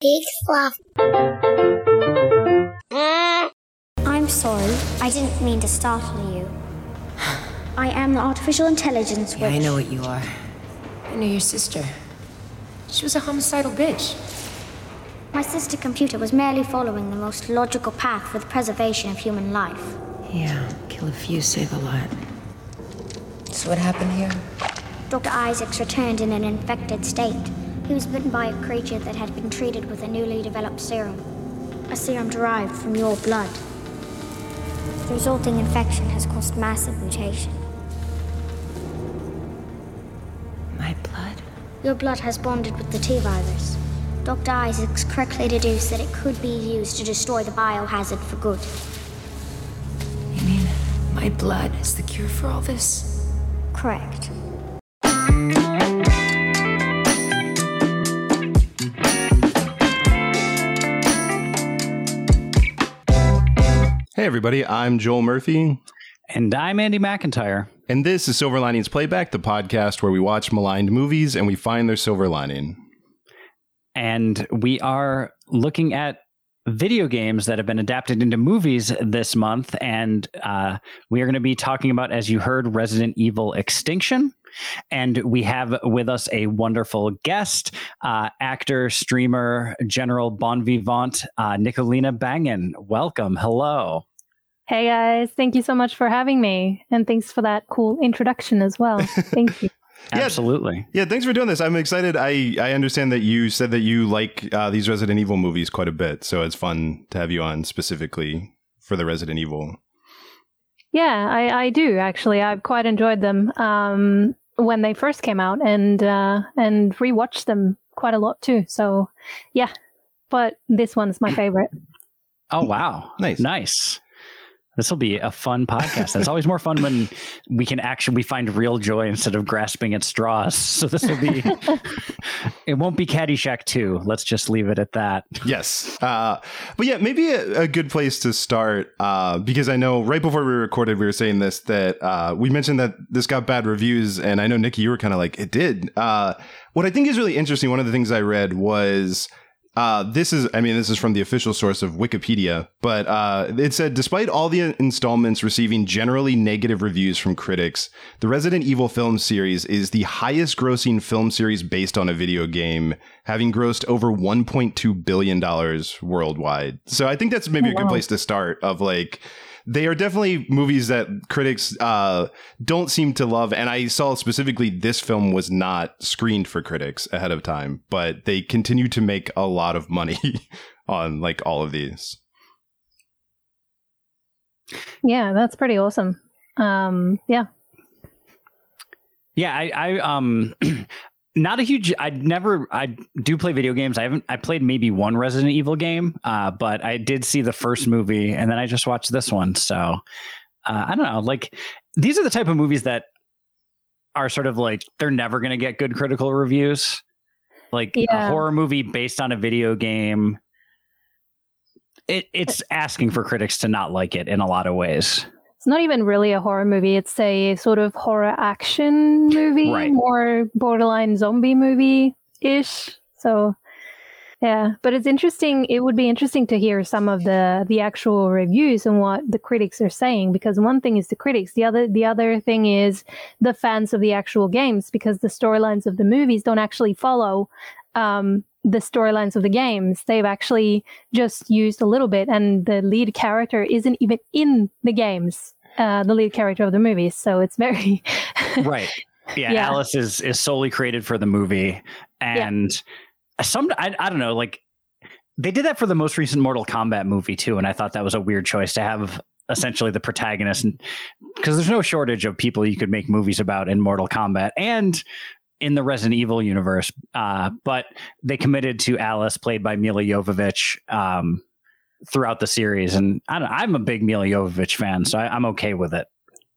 Big fluff. Mm. I'm sorry. I didn't mean to startle you. I am the artificial intelligence Yeah, I know what you are. I know your sister. She was a homicidal bitch. My sister computer was merely following the most logical path for the preservation of human life. Yeah, kill a few, save a lot. So what happened here? Dr. Isaacs returned in an infected state. He was bitten by a creature that had been treated with a newly developed serum. A serum derived from your blood. The resulting infection has caused massive mutation. My blood? Your blood has bonded with the T virus. Dr. Isaacs correctly deduced that it could be used to destroy the biohazard for good. You mean my blood is the cure for all this? Correct. Hey, everybody, I'm Joel Murphy, And I'm Andy McIntyre. and this is Silver Linings Playback, the podcast where we watch maligned movies and we find their silver lining. And we are looking at video games that have been adapted into movies this month. And uh, we are going to be talking about, as you heard, Resident Evil Extinction. And we have with us a wonderful guest, uh, actor, streamer, general bon vivant, uh, Nicolina Bangan. Welcome. Hello. Hey guys, thank you so much for having me. And thanks for that cool introduction as well. Thank you. Yeah. Absolutely. Yeah, thanks for doing this. I'm excited. I, I understand that you said that you like uh, these Resident Evil movies quite a bit, so it's fun to have you on specifically for the Resident Evil. Yeah, I, I do actually. I've quite enjoyed them um, when they first came out and uh, and rewatched them quite a lot too. So yeah, but this one's my favorite. Oh, wow. Nice. Nice. This will be a fun podcast. It's always more fun when we can actually we find real joy instead of grasping at straws. So this will be it won't be Caddyshack 2. Let's just leave it at that. Yes. Uh, but yeah, maybe a, a good place to start uh, because I know right before we recorded, we were saying this that uh, we mentioned that this got bad reviews. And I know, Nikki, you were kind of like, it did. Uh, what I think is really interesting, one of the things I read was. Uh, this is, I mean, this is from the official source of Wikipedia, but uh, it said despite all the installments receiving generally negative reviews from critics, the Resident Evil film series is the highest grossing film series based on a video game, having grossed over $1.2 billion worldwide. So I think that's maybe a good Wow. place to start of like, they are definitely movies that critics uh, don't seem to love. And I saw specifically this film was not screened for critics ahead of time, but they continue to make a lot of money on like all of these. Yeah, that's pretty awesome. Um, yeah, Yeah, I, I um not a huge I never I do play video games. I haven't I played maybe one Resident Evil game, uh, but I did see the first movie and then I just watched this one. So uh, I don't know. Like these are the type of movies that are sort of like they're never gonna get good critical reviews. Like a horror movie based on a video game. It, it's asking for critics to not like it in a lot of ways. It's not even really a horror movie. It's a sort of horror action movie, Right. more borderline zombie movie ish. So, yeah, but it's interesting. It would be interesting to hear some of the the actual reviews and what the critics are saying. Because one thing is the critics, the other the other thing is the fans of the actual games. Because the storylines of the movies don't actually follow. Um, the storylines of the games they've actually just used a little bit and the lead character isn't even in the games uh, the lead character of the movies so it's very right yeah, Yeah. alice is is solely created for the movie and some I, I don't know like they did that for the most recent mortal kombat movie too and i thought that was a weird choice to have essentially the protagonist because there's no shortage of people you could make movies about in mortal kombat and in the resident evil universe uh, but they committed to alice played by mila jovovich um, throughout the series and I don't, i'm a big mila jovovich fan so I, i'm okay with it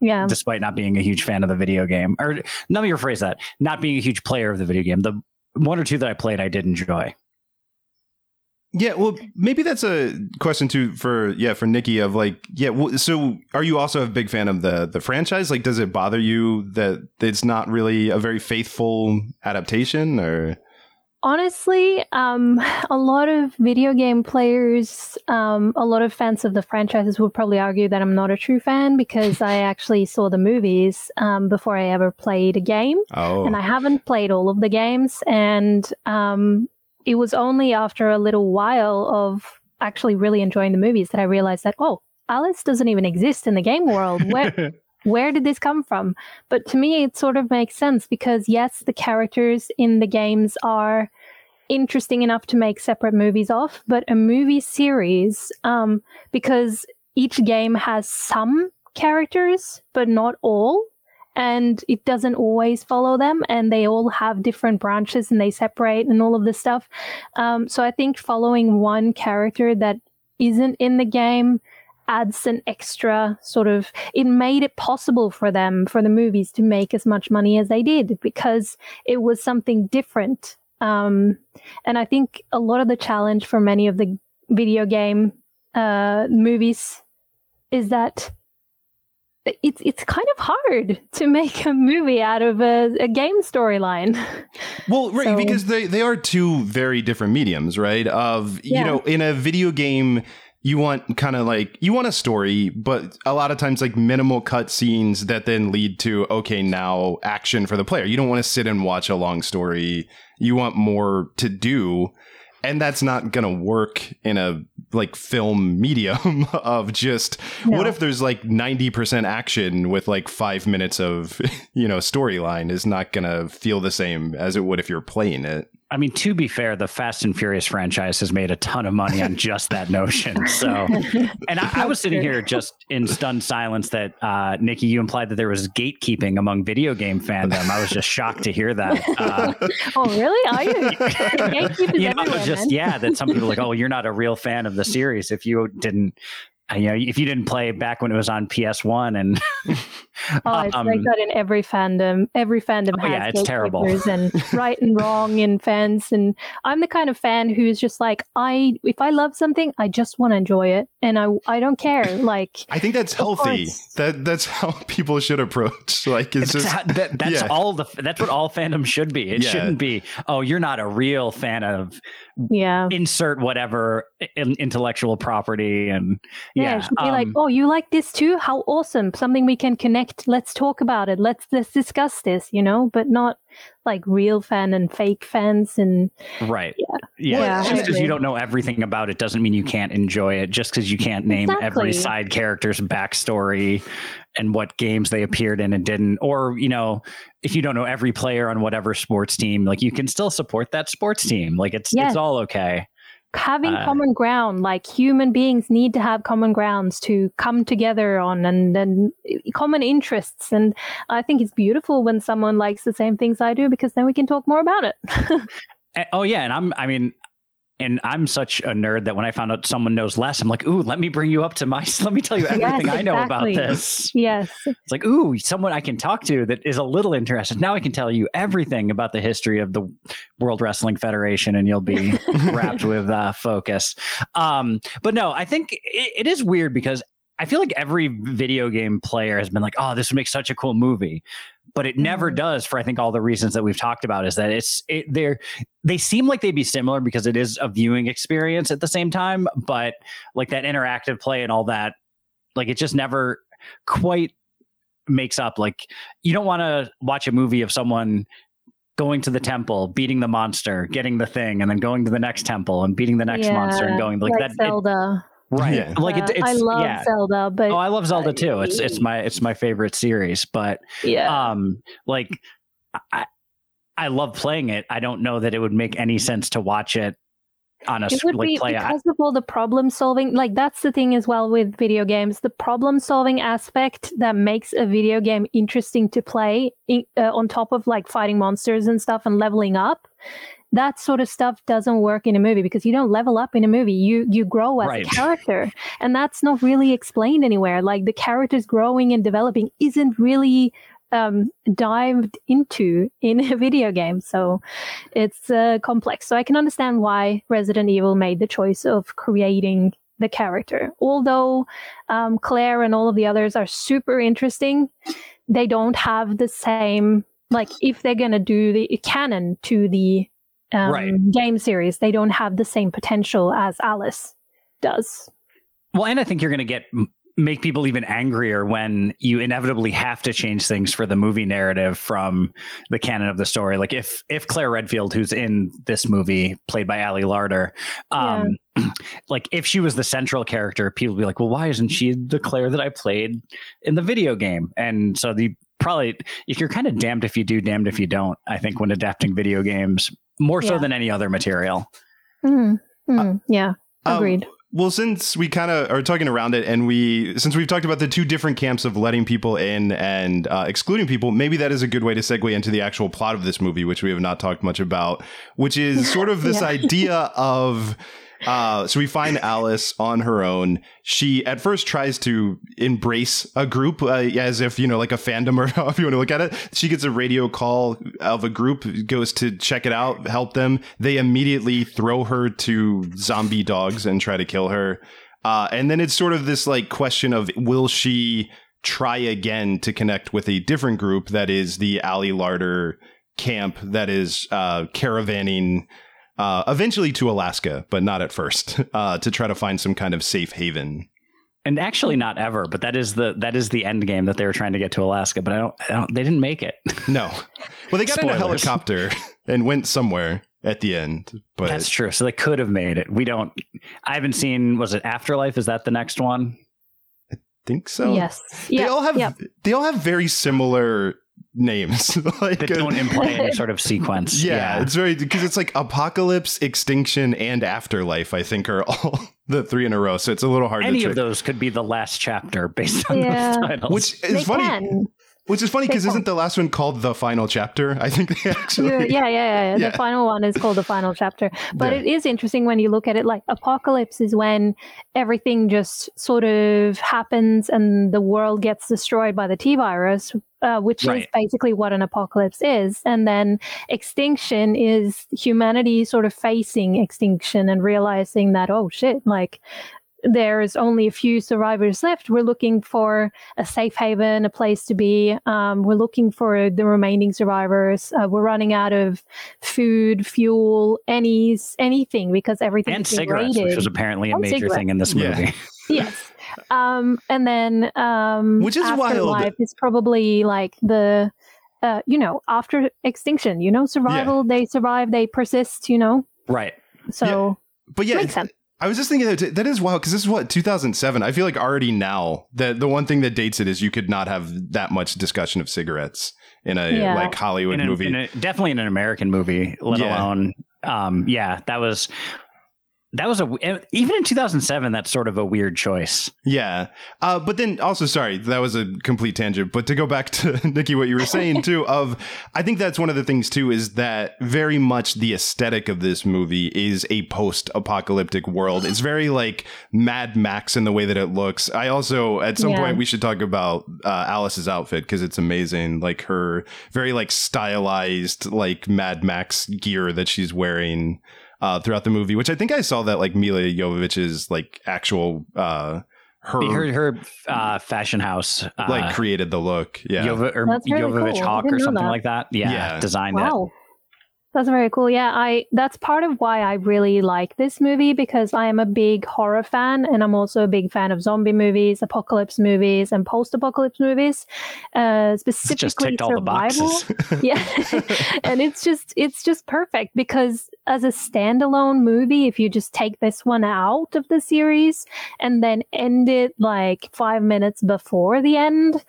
yeah despite not being a huge fan of the video game. Or let me rephrase that: not being a huge player of the video game. The one or two that I played, I did enjoy. Yeah, well, maybe that's a question too for yeah for Nikki of like yeah. Well, so are you also a big fan of the the franchise? Like, does it bother you that it's not really a very faithful adaptation? Or honestly, um, a lot of video game players, um, a lot of fans of the franchises would probably argue that I'm not a true fan because I actually saw the movies um, before I ever played a game. Oh. And I haven't played all of the games. And um, it was only after a little while of actually really enjoying the movies that I realized that, oh, Alice doesn't even exist in the game world. Where where did this come from? But to me, it sort of makes sense because yes, the characters in the games are interesting enough to make separate movies of, but a movie series, um, because each game has some characters, but not all. And it doesn't always follow them, and they all have different branches and they separate and all of this stuff. Um, so I think following one character that isn't in the game adds an extra sort of it made it possible for them for the movies to make as much money as they did because it was something different um, and i think a lot of the challenge for many of the video game uh, movies is that it's it's kind of hard to make a movie out of a, a game storyline. Well, right, So- because they they are two very different mediums, right? Of you know, in a video game, you want kind of like you want a story, but a lot of times like minimal cut scenes that then lead to okay, now action for the player. You don't want to sit and watch a long story. You want more to do. And that's not gonna work in a like film medium of just what if there's like 90% action with like five minutes of you know storyline is not gonna feel the same as it would if you're playing it I mean, to be fair, the Fast and Furious franchise has made a ton of money on just that notion. So, and I, I was sitting here just in stunned silence that uh, Nikki, you implied that there was gatekeeping among video game fandom. I was just shocked to hear that. Uh, oh, really? Are you? Gatekeep is you know, I was everywhere, just man. yeah, that some people are like, oh, you're not a real fan of the series if you didn't. You know, if you didn't play back when it was on PS One, and Oh, it's um, like that in every fandom. Every fandom Oh, has yeah, it's terrible. and right and wrong in fans. And I'm the kind of fan who's just like, I if I love something, I just want to enjoy it, and I I don't care. Like, i think that's healthy course. that that's how people should approach like it's It's just how- that, that's yeah. all the that's what all fandom should be. It Yeah. shouldn't be oh you're not a real fan of yeah. insert whatever in- intellectual property and Yeah, yeah, it should be like, um, oh, you like this too? How awesome! Something we can connect. Let's talk about it. Let's let's discuss this. You know, but not like real fan and fake fans and right Yeah. yeah, Yeah, just because you don't know everything about it doesn't mean you can't enjoy it just because you can't name every side character's backstory and what games they appeared in and didn't or you know if you don't know every player on whatever sports team like you can still support that sports team like it's Yes. it's all okay having Uh, common ground. Like human beings need to have common grounds to come together on, and and common interests. And I think it's beautiful when someone likes the same things I do because then we can talk more about it. Eh, Oh yeah, and I'm I mean and I'm such a nerd that when I found out someone knows less, I'm like, ooh, let me bring you up to my let me tell you everything I know about this. yes. It's like, ooh, someone I can talk to that is a little interested. Now I can tell you everything about the history of the World Wrestling Federation and you'll be wrapped with uh, focus. Um, but no, I think it, it is weird because I feel like every video game player has been like, oh, this would make such a cool movie. But it never Mhm. does for I think all the reasons that we've talked about is that it's it, they're they seem like they'd be similar because it is a viewing experience at the same time, but like that interactive play and all that, like it just never quite makes up. Like you don't want to watch a movie of someone going to the temple, beating the monster, getting the thing, and then going to the next temple and beating the next monster and going like, that. it- Zelda. Right? Yeah. Like it, it's I love yeah. Zelda, but Oh, I love Zelda too. It's it's my it's my favorite series, but yeah. um like I I love playing it. I don't know that it would make any sense to watch it on a it would like be play. I, because of all the problem solving like that's the thing as well with video games the problem solving aspect that makes a video game interesting to play in, uh, on top of like fighting monsters and stuff and leveling up that sort of stuff doesn't work in a movie because you don't level up in a movie you you grow as Right. a character and that's not really explained anywhere like the characters growing and developing isn't really um, dived into in a video game. So it's uh, complex. So I can understand why Resident Evil made the choice of creating the character. Although um, Claire and all of the others are super interesting, they don't have the same, like, if they're going to do the canon to the um, Right. game series. They don't have the same potential as Alice does. Well, and I think you're going to get make people even angrier when you inevitably have to change things for the movie narrative from the canon of the story. Like if if Claire Redfield, who's in this movie, played by Ali Larter, um, like if she was the central character, people would be like, "Well, why isn't she the Claire that I played in the video game?" And so the probably if you're kind of damned if you do, damned if you don't. I think when adapting video games more so Yeah. than any other material. Mm, mm, yeah, Um, agreed. Well, since we kind of are talking around it, and we since we've talked about the two different camps of letting people in and uh, excluding people, maybe that is a good way to segue into the actual plot of this movie, which we have not talked much about, which is sort of this Yeah. idea of. Uh, so we find Alice on her own. She at first tries to embrace a group uh, as if you know, like a fandom or however you want to look at it. She gets a radio call of a group, goes to check it out, help them. They immediately throw her to zombie dogs and try to kill her. Uh, and then it's sort of this like question of will she try again to connect with a different group that is the Ali Larter camp that is uh, caravanning uh, eventually to Alaska, but not at first, uh, to try to find some kind of safe haven. And actually, not ever. But that is the that is the end game that they were trying to get to Alaska. But I don't. I don't they didn't make it. No. Well, they got in a helicopter and went somewhere at the end. But That's true. So they could have made it. We don't. I haven't seen. Was it Afterlife? Is that the next one? I think so. yes. They Yeah. all have yep. they all have very similar names. like That don't imply any sort of sequence. yeah, it's very because it's like apocalypse, extinction, and afterlife. I think are all the three in a row. So it's a little hard Any to of those could be the last chapter based on Yeah. those titles. Which is They funny. can. Which is funny because isn't the last one called the final chapter? I think they actually. Yeah, yeah, yeah, yeah. Yeah. The final one is called the final chapter. But Yeah. it is interesting when you look at it like apocalypse is when everything just sort of happens and the world gets destroyed by the T virus, uh, which is basically what an apocalypse is. And then extinction is humanity sort of facing extinction and realizing that, oh shit, like there's only a few survivors left. We're looking for a safe haven, a place to be. Um, we're looking for the remaining survivors. Uh, we're running out of food, fuel, any anything because everything and is cigarettes, which degraded. was apparently a And major cigarettes. thing in this Yeah. movie. yes. Um, and then um, Which is wild. afterlife is probably like the. Uh, you know, after extinction, you know, survival, they survive, they persist, you know. right. So But yeah, makes sense. I was just thinking that that is wild because this is what 2007. I feel like already now that the one thing that dates it is you could not have that much discussion of cigarettes in a Yeah. like Hollywood In a- movie. in a- definitely in an American movie, let Yeah. alone. Um, yeah, that was that was a even in 2007. That's sort of a weird choice. Yeah. Uh, but then also, sorry, that was a complete tangent. But to go back to Nikki, what you were saying too, of I think that's one of the things too, is that very much the aesthetic of this movie is a post apocalyptic world. It's very like Mad Max in the way that it looks. I also, at some Yeah. point, we should talk about uh, Alice's outfit because it's amazing. Like her very like stylized, like Mad Max gear that she's wearing uh, throughout the movie, which I think I saw that like Mila Jovovich's like actual uh, her, Her her uh, fashion house, uh, like created the look. Yeah, Jova, or really Jovovich cool. Hawk or something that. like that. Yeah, Yeah. designed it. That's very cool. Yeah, I that's part of why I really like this movie because I am a big horror fan and I'm also a big fan of zombie movies, apocalypse movies, and post-apocalypse movies. Uh specifically just ticked all the survival. boxes. yeah. and it's just it's just perfect because as a standalone movie, if you just take this one out of the series and then end it like 5 minutes before the end,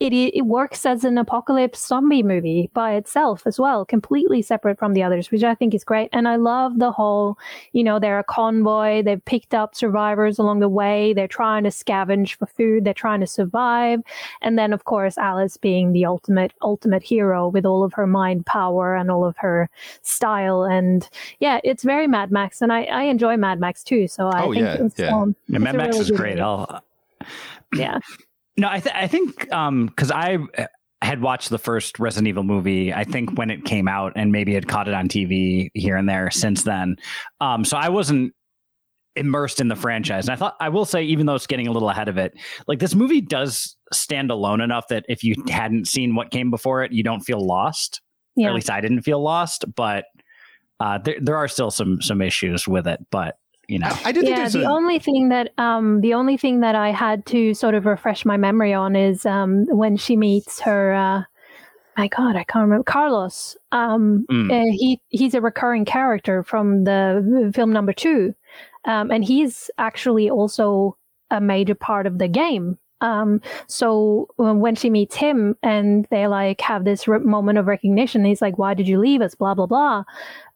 it it works as an apocalypse zombie movie by itself as well, completely separate from the others, which I think is great. And I love the whole, you know, they're a convoy, they've picked up survivors along the way, they're trying to scavenge for food, they're trying to survive. And then of course Alice being the ultimate ultimate hero with all of her mind power and all of her style. And yeah, it's very Mad Max and I, I enjoy Mad Max too. So I Oh, think yeah, it's yeah. um, yeah it's Mad a Max really is great. movie. I'll, yeah. No, I, th- I think um because I had watched the first Resident Evil movie. I think when it came out, and maybe had caught it on TV here and there since then. Um, so I wasn't immersed in the franchise. And I thought I will say, even though it's getting a little ahead of it, like this movie does stand alone enough that if you hadn't seen what came before it, you don't feel lost. Or Yeah. at least I didn't feel lost. But uh, there there are still some some issues with it, but you know, I did think yeah, the a, only thing that um the only thing that I had to sort of refresh my memory on is um when she meets her uh my god I can't remember Carlos. Um Mm. uh, he he's a recurring character from the film number 2 um and he's actually also a major part of the game. Um so uh, when she meets him and they like have this re- moment of recognition he's like why did you leave us? blah blah blah.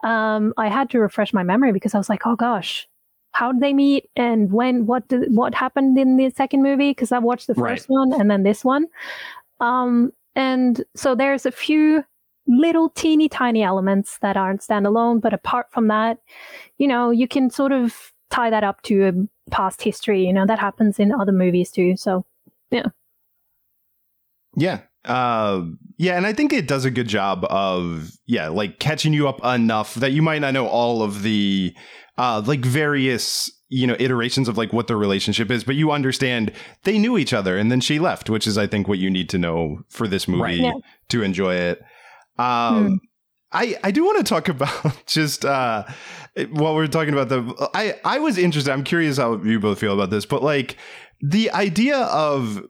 Um I had to refresh my memory because I was like oh gosh how did they meet and when what did, what happened in the second movie because i watched the Right. first one and then this one um and so there's a few little teeny tiny elements that aren't standalone but apart from that you know you can sort of tie that up to a past history you know that happens in other movies too so yeah. Yeah. Uh, yeah, and I think it does a good job of yeah, like catching you up enough that you might not know all of the uh like various you know iterations of like what their relationship is, but you understand they knew each other and then she left, which is I think what you need to know for this movie Right. Yeah. to enjoy it. Um Hmm. I, I do want to talk about just uh while we're talking about the I I was interested I'm curious how you both feel about this but like the idea of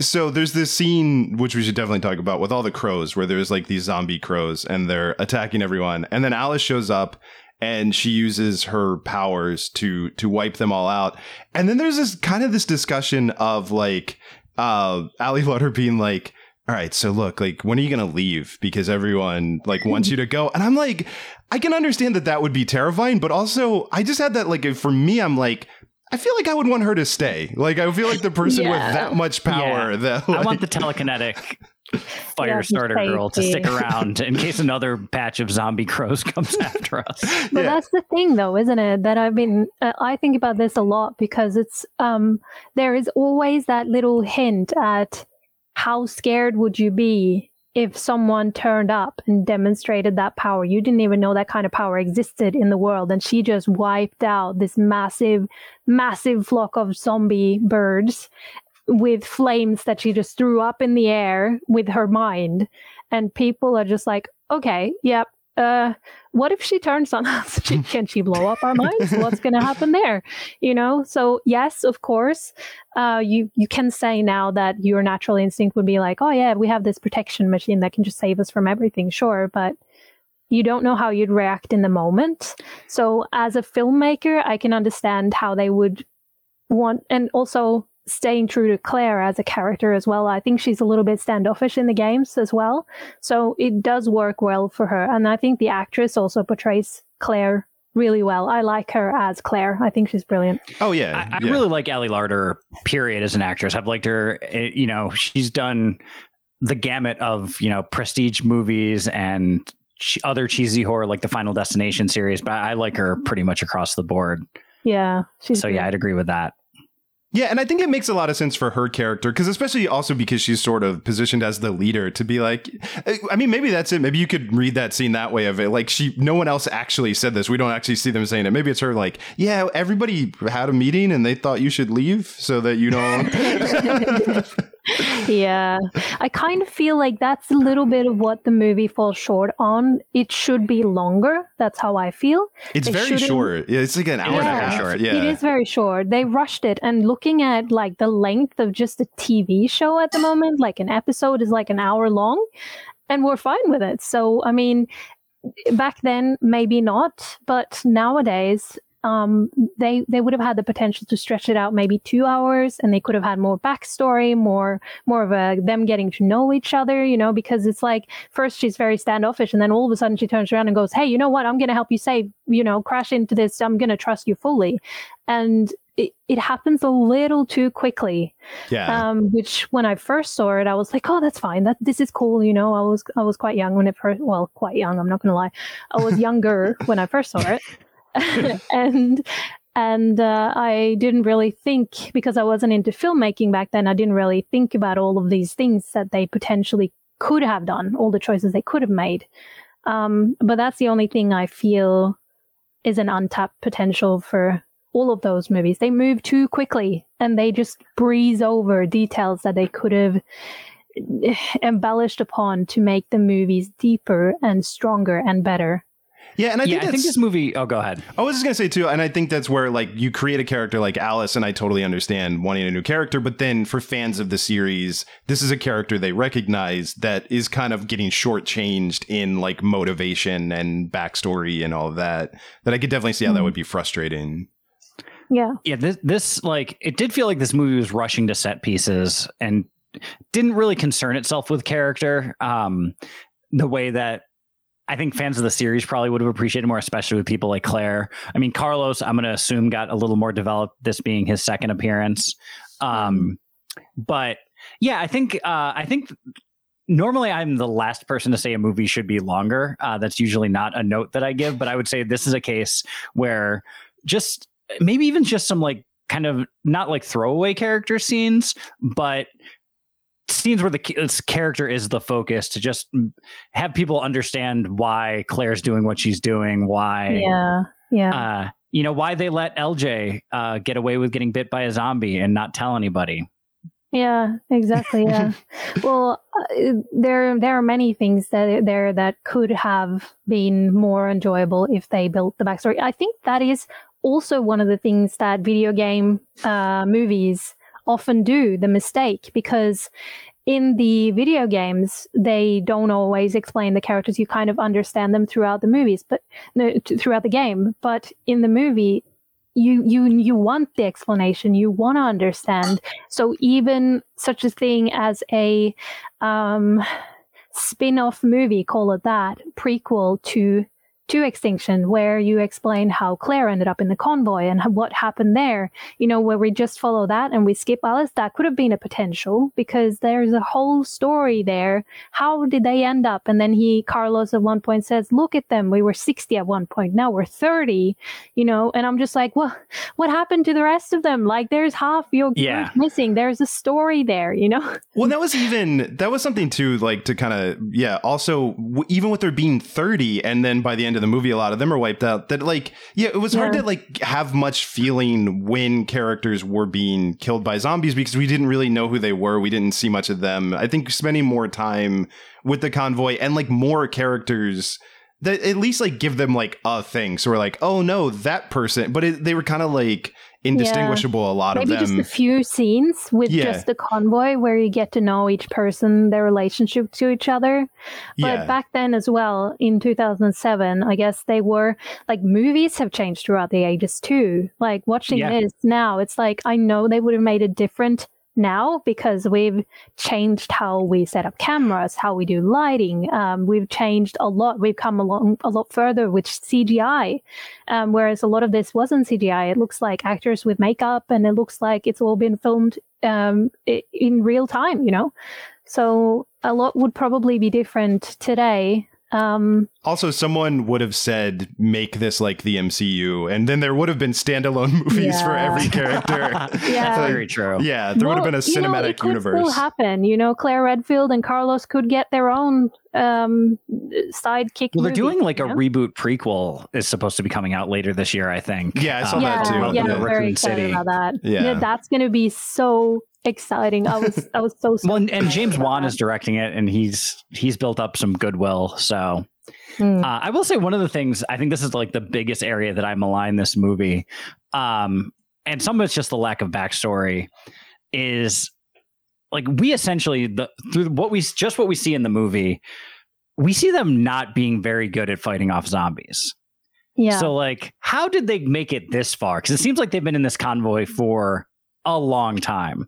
so there's this scene which we should definitely talk about with all the crows where there's like these zombie crows and they're attacking everyone and then Alice shows up and she uses her powers to to wipe them all out. And then there's this kind of this discussion of like uh Ali Larter being like all right so look like when are you gonna leave? Because everyone like wants you to go. And i'm like i can understand that that would be terrifying but also i just had that like for me i'm like i feel like i would want her to stay. Like i feel like the person with that much power Yeah. that I want the telekinetic fire Yeah, starter girl to stick around in case another batch of zombie crows comes after us. But Yeah. that's the thing, though, isn't it? That I've been, uh, I think about this a lot because it's, um, there is always that little hint at how scared would you be if someone turned up and demonstrated that power. You didn't even know that kind of power existed in the world, and she just wiped out this massive, massive flock of zombie birds with flames that she just threw up in the air with her mind. And people are just like, okay, yep. Uh, what if she turns on us? She- Can she blow up our minds? What's going to happen there? You know. So yes, of course, uh, you you can say now that your natural instinct would be like, oh yeah, we have this protection machine that can just save us from everything. Sure, but you don't know how you'd react in the moment. So as a filmmaker, I can understand how they would want, and also staying true to Claire as a character as well. I think she's a little bit standoffish in the games as well. So it does work well for her. And I think the actress also portrays Claire really well. I like her as Claire. I think she's brilliant. oh yeah, I, I yeah. really like Ali Larter, period, as an actress. I've liked her. eh, You know, she's done the gamut of you know prestige movies and other cheesy horror like the Final Destination series, but I like her pretty much across the board. Yeah. She's So yeah, I'd agree with that. Yeah, and I think it makes a lot of sense for her character because, especially also because she's sort of positioned as the leader to be like, I mean, maybe that's it. Maybe you could read that scene that way of it. Like, she, no one else actually said this. We don't actually see them saying it. Maybe it's her like, yeah, everybody had a meeting and they thought you should leave so that you don't. yeah. I kind of feel like that's a little bit of what the movie falls short on. It should be longer. That's how I feel. It's They very short. Yeah, It's like an hour and a half. short. Yeah. It is very short. They rushed it. And looking at like the length of just a TV show at the moment, like an episode is like an hour long, and we're fine with it. So, I mean, back then, maybe not, but nowadays, um, they they would have had the potential to stretch it out maybe two hours, and they could have had more backstory, more more of a them getting to know each other, you know, because it's like first she's very standoffish, and then all of a sudden she turns around and goes, "Hey, you know what? I'm going to help you save, you know, crash into this. I'm going to trust you fully," and it, it happens a little too quickly yeah. um, which when I first saw it, I was like, "Oh, that's fine. That this is cool." You know, I was I was quite young when it first. Well, quite young. I'm not gonna lie. I was younger when I first saw it, and and uh, I didn't really think because I wasn't into filmmaking back then. I didn't really think about all of these things that they potentially could have done, all the choices they could have made. Um, but that's the only thing I feel is an untapped potential for all of those movies. They move too quickly and they just breeze over details that they could have embellished upon to make the movies deeper and stronger and better. Yeah, and I yeah, think I think this movie. Oh, go ahead. I was just gonna say too, and I think that's where like you create a character like Alice, and I totally understand wanting a new character, but then for fans of the series, this is a character they recognize that is kind of getting shortchanged in like motivation and backstory and all of that. That I could definitely see how that would be frustrating. Yeah. Yeah, this this like it did feel like this movie was rushing to set pieces and didn't really concern itself with character. Um, the way that I think fans of the series probably would have appreciated more, especially with people like Claire. I mean, Carlos, I'm going to assume got a little more developed. This being his second appearance, um, but yeah, I think uh, I think normally I'm the last person to say a movie should be longer. Uh, that's usually not a note that I give, but I would say this is a case where just maybe even just some like kind of not like throwaway character scenes, but scenes where the character is the focus to just have people understand why Claire's doing what she's doing, why Yeah. Yeah. uh, you know, why they let LJ uh, get away with getting bit by a zombie and not tell anybody. Yeah, exactly. Yeah. well, uh, there there are many things that there that could have been more enjoyable if they built the backstory. I think that is also one of the things that video game uh, movies often do the mistake because in the video games they don't always explain the characters. You kind of understand them throughout the movies but no, t- throughout the game. But in the movie you you you want the explanation. You want to understand. So even such a thing as a um, spin-off movie, call it that, prequel to to Extinction, where you explain how Claire ended up in the convoy and what happened there. You know, where we just follow that and we skip Alice, that could have been a potential because there's a whole story there. How did they end up? And then he, Carlos, at one point says, "Look at them. We were 60 at one point. Now we're 30." You know, and I'm just like, "Well, what happened to the rest of them? Like, there's half your group Yeah. missing. There's a story there. You know." Well, that was even that was something too, like to kind of yeah. Also, w- even with there being thirty, and then by the end of the movie, a lot of them are wiped out. That like yeah, it was hard to like have much feeling when characters were being killed by zombies because we didn't really know who they were. We didn't see much of them. I think spending more time with the convoy and like more characters that at least like give them like a thing. So we're like, oh no, that person. But it, they were kind of like indistinguishable. A lot Maybe of them. just a few scenes with Yeah. just the convoy where you get to know each person, their relationship to each other. But yeah. back then as well, in 2007, I guess they were like movies have changed throughout the ages too. Like watching Yeah. this now, it's like I know they would have made it different now because we've changed how we set up cameras, how we do lighting. Um, we've changed a lot. We've come along a lot further with CGI. Um, whereas a lot of this wasn't CGI. It looks like actors with makeup and it looks like it's all been filmed um, in real time, you know? So a lot would probably be different today. Um, Also, someone would have said, "Make this like the MCU," and then there would have been standalone movies for every character. Yeah. That's very true. yeah, there would have been a you know, cinematic it could Still happen, you know. Claire Redfield and Carlos could get their own um, sidekick. Well, they're movie, doing like a you know? reboot prequel is supposed to be coming out later this year, I think. Yeah, I saw Um, that yeah, too. about Yeah, the I'm very excited City. about that. Yeah. that's going to be so exciting. I was, I was so. Well, and, and James Wan that. is directing it, and he's he's built up some goodwill. So Hmm. uh, I will say one of the things I think this is like the biggest area that I malign this movie, um, and some of it's just the lack of backstory. Is like we essentially the through what we just what we see in the movie, we see them not being very good at fighting off zombies. yeah. So like, how did they make it this far? Because it seems like they've been in this convoy for a long time.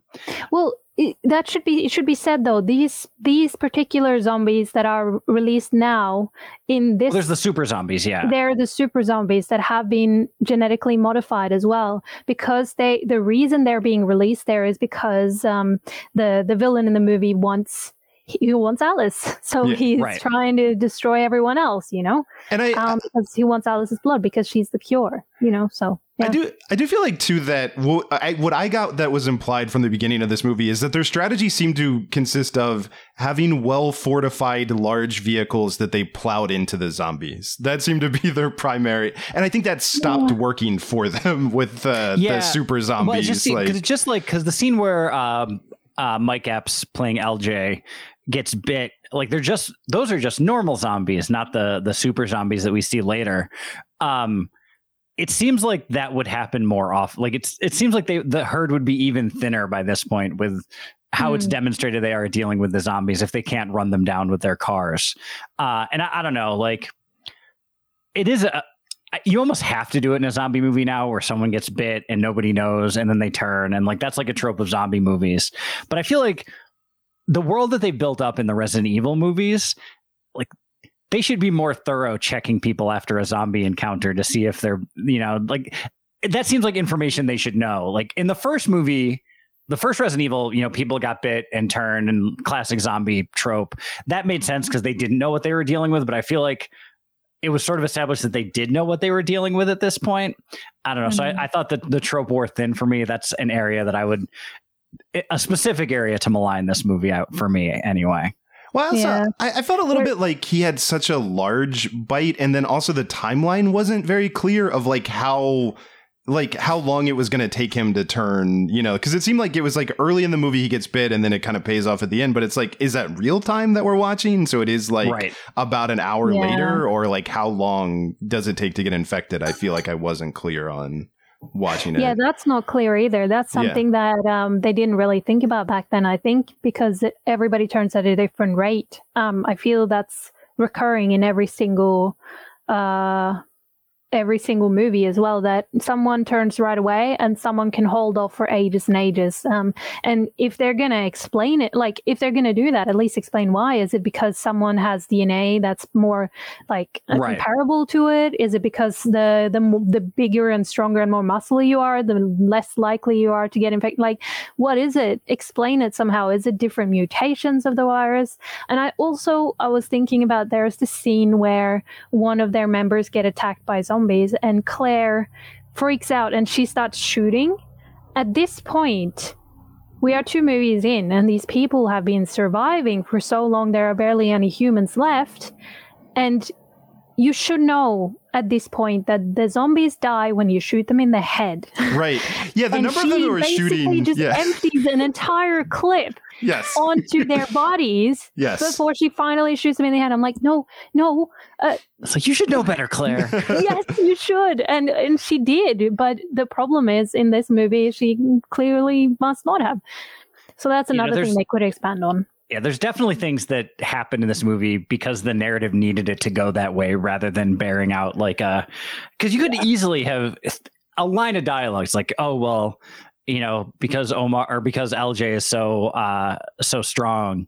Well, it, that should be it should be said though. These these particular zombies that are released now in this Well, there's the super zombies, yeah. they're the super zombies that have been genetically modified as well because they the reason they're being released there is because um, the the villain in the movie wants he wants Alice so Yeah, he's right. trying to destroy everyone else you know and I, um, because he wants Alice's blood because she's the cure you know so yeah. I do I do feel like too that what I, what I got that was implied from the beginning of this movie is that their strategy seemed to consist of having well fortified large vehicles that they plowed into the zombies. That seemed to be their primary, and I think that stopped working for them with uh, Yeah. the super Well, it's zombies. just, like, it's just like because the scene where um, uh, Mike Epps playing LJ gets bit like they're just those are just normal zombies, not the the super zombies that we see later. Um, it seems like that would happen more often. Like it's it seems like they the herd would be even thinner by this point with how it's Hmm. demonstrated they are dealing with the zombies if they can't run them down with their cars. Uh, and I, I don't know, like it is a you almost have to do it in a zombie movie now where someone gets bit and nobody knows and then they turn and like that's like a trope of zombie movies. But I feel like the world that they built up in the Resident Evil movies, like they should be more thorough checking people after a zombie encounter to see if they're, you know, like that seems like information they should know. Like in the first movie, the first Resident Evil, you know, people got bit and turned and classic zombie trope. That made sense because they didn't know what they were dealing with. But I feel like it was sort of established that they did know what they were dealing with at this point. I don't know. So Mhm. I, I thought that the trope wore thin for me. That's an area that I would, a specific area to malign this movie out for me anyway. Well, also, Yeah. I, I felt a little There- bit like he had such a large bite, and then also the timeline wasn't very clear of like how like how long it was going to take him to turn you know because it seemed like it was like early in the movie he gets bit and then it kind of pays off at the end but it's like is that real time that we're watching so it is like right. about an hour Yeah. later or like how long does it take to get infected i feel like i wasn't clear on watching it Yeah, that's not clear either. That's Yeah. something that um, they didn't really think about back then. I think because it, everybody turns at a different rate. Um, I feel that's recurring in every single uh, every single movie as well. That someone turns right away and someone can hold off for ages and ages. Um, and if they're gonna explain it, like if they're gonna do that, at least explain why. Is it because someone has DNA that's more like uh, Right. comparable to it? Is it because the the the bigger and stronger and more muscly you are, the less likely you are to get infected? Like, what is it? Explain it somehow. Is it different mutations of the virus? And I also I was thinking about there's this scene where one of their members get attacked by zombies and Claire freaks out and she starts shooting. At this point, we are two movies in, and these people have been surviving for so long, there are barely any humans left. And you should know at this point that the zombies die when you shoot them in the head. right yeah the number of she them who are basically shooting just yeah empties an entire clip yes onto their bodies yes before she finally shoots them in the head. I'm like, no, no, uh, It's like you should know better, Claire. yes, you should. And and she did. But the problem is in this movie, she clearly must not have. So that's You know, another thing they could expand on. Yeah, there's definitely things that happened in this movie because the narrative needed it to go that way rather than bearing out like a because you could easily have a line of dialogue. It's like, oh well, you know, because Omar or because LJ is so uh so strong,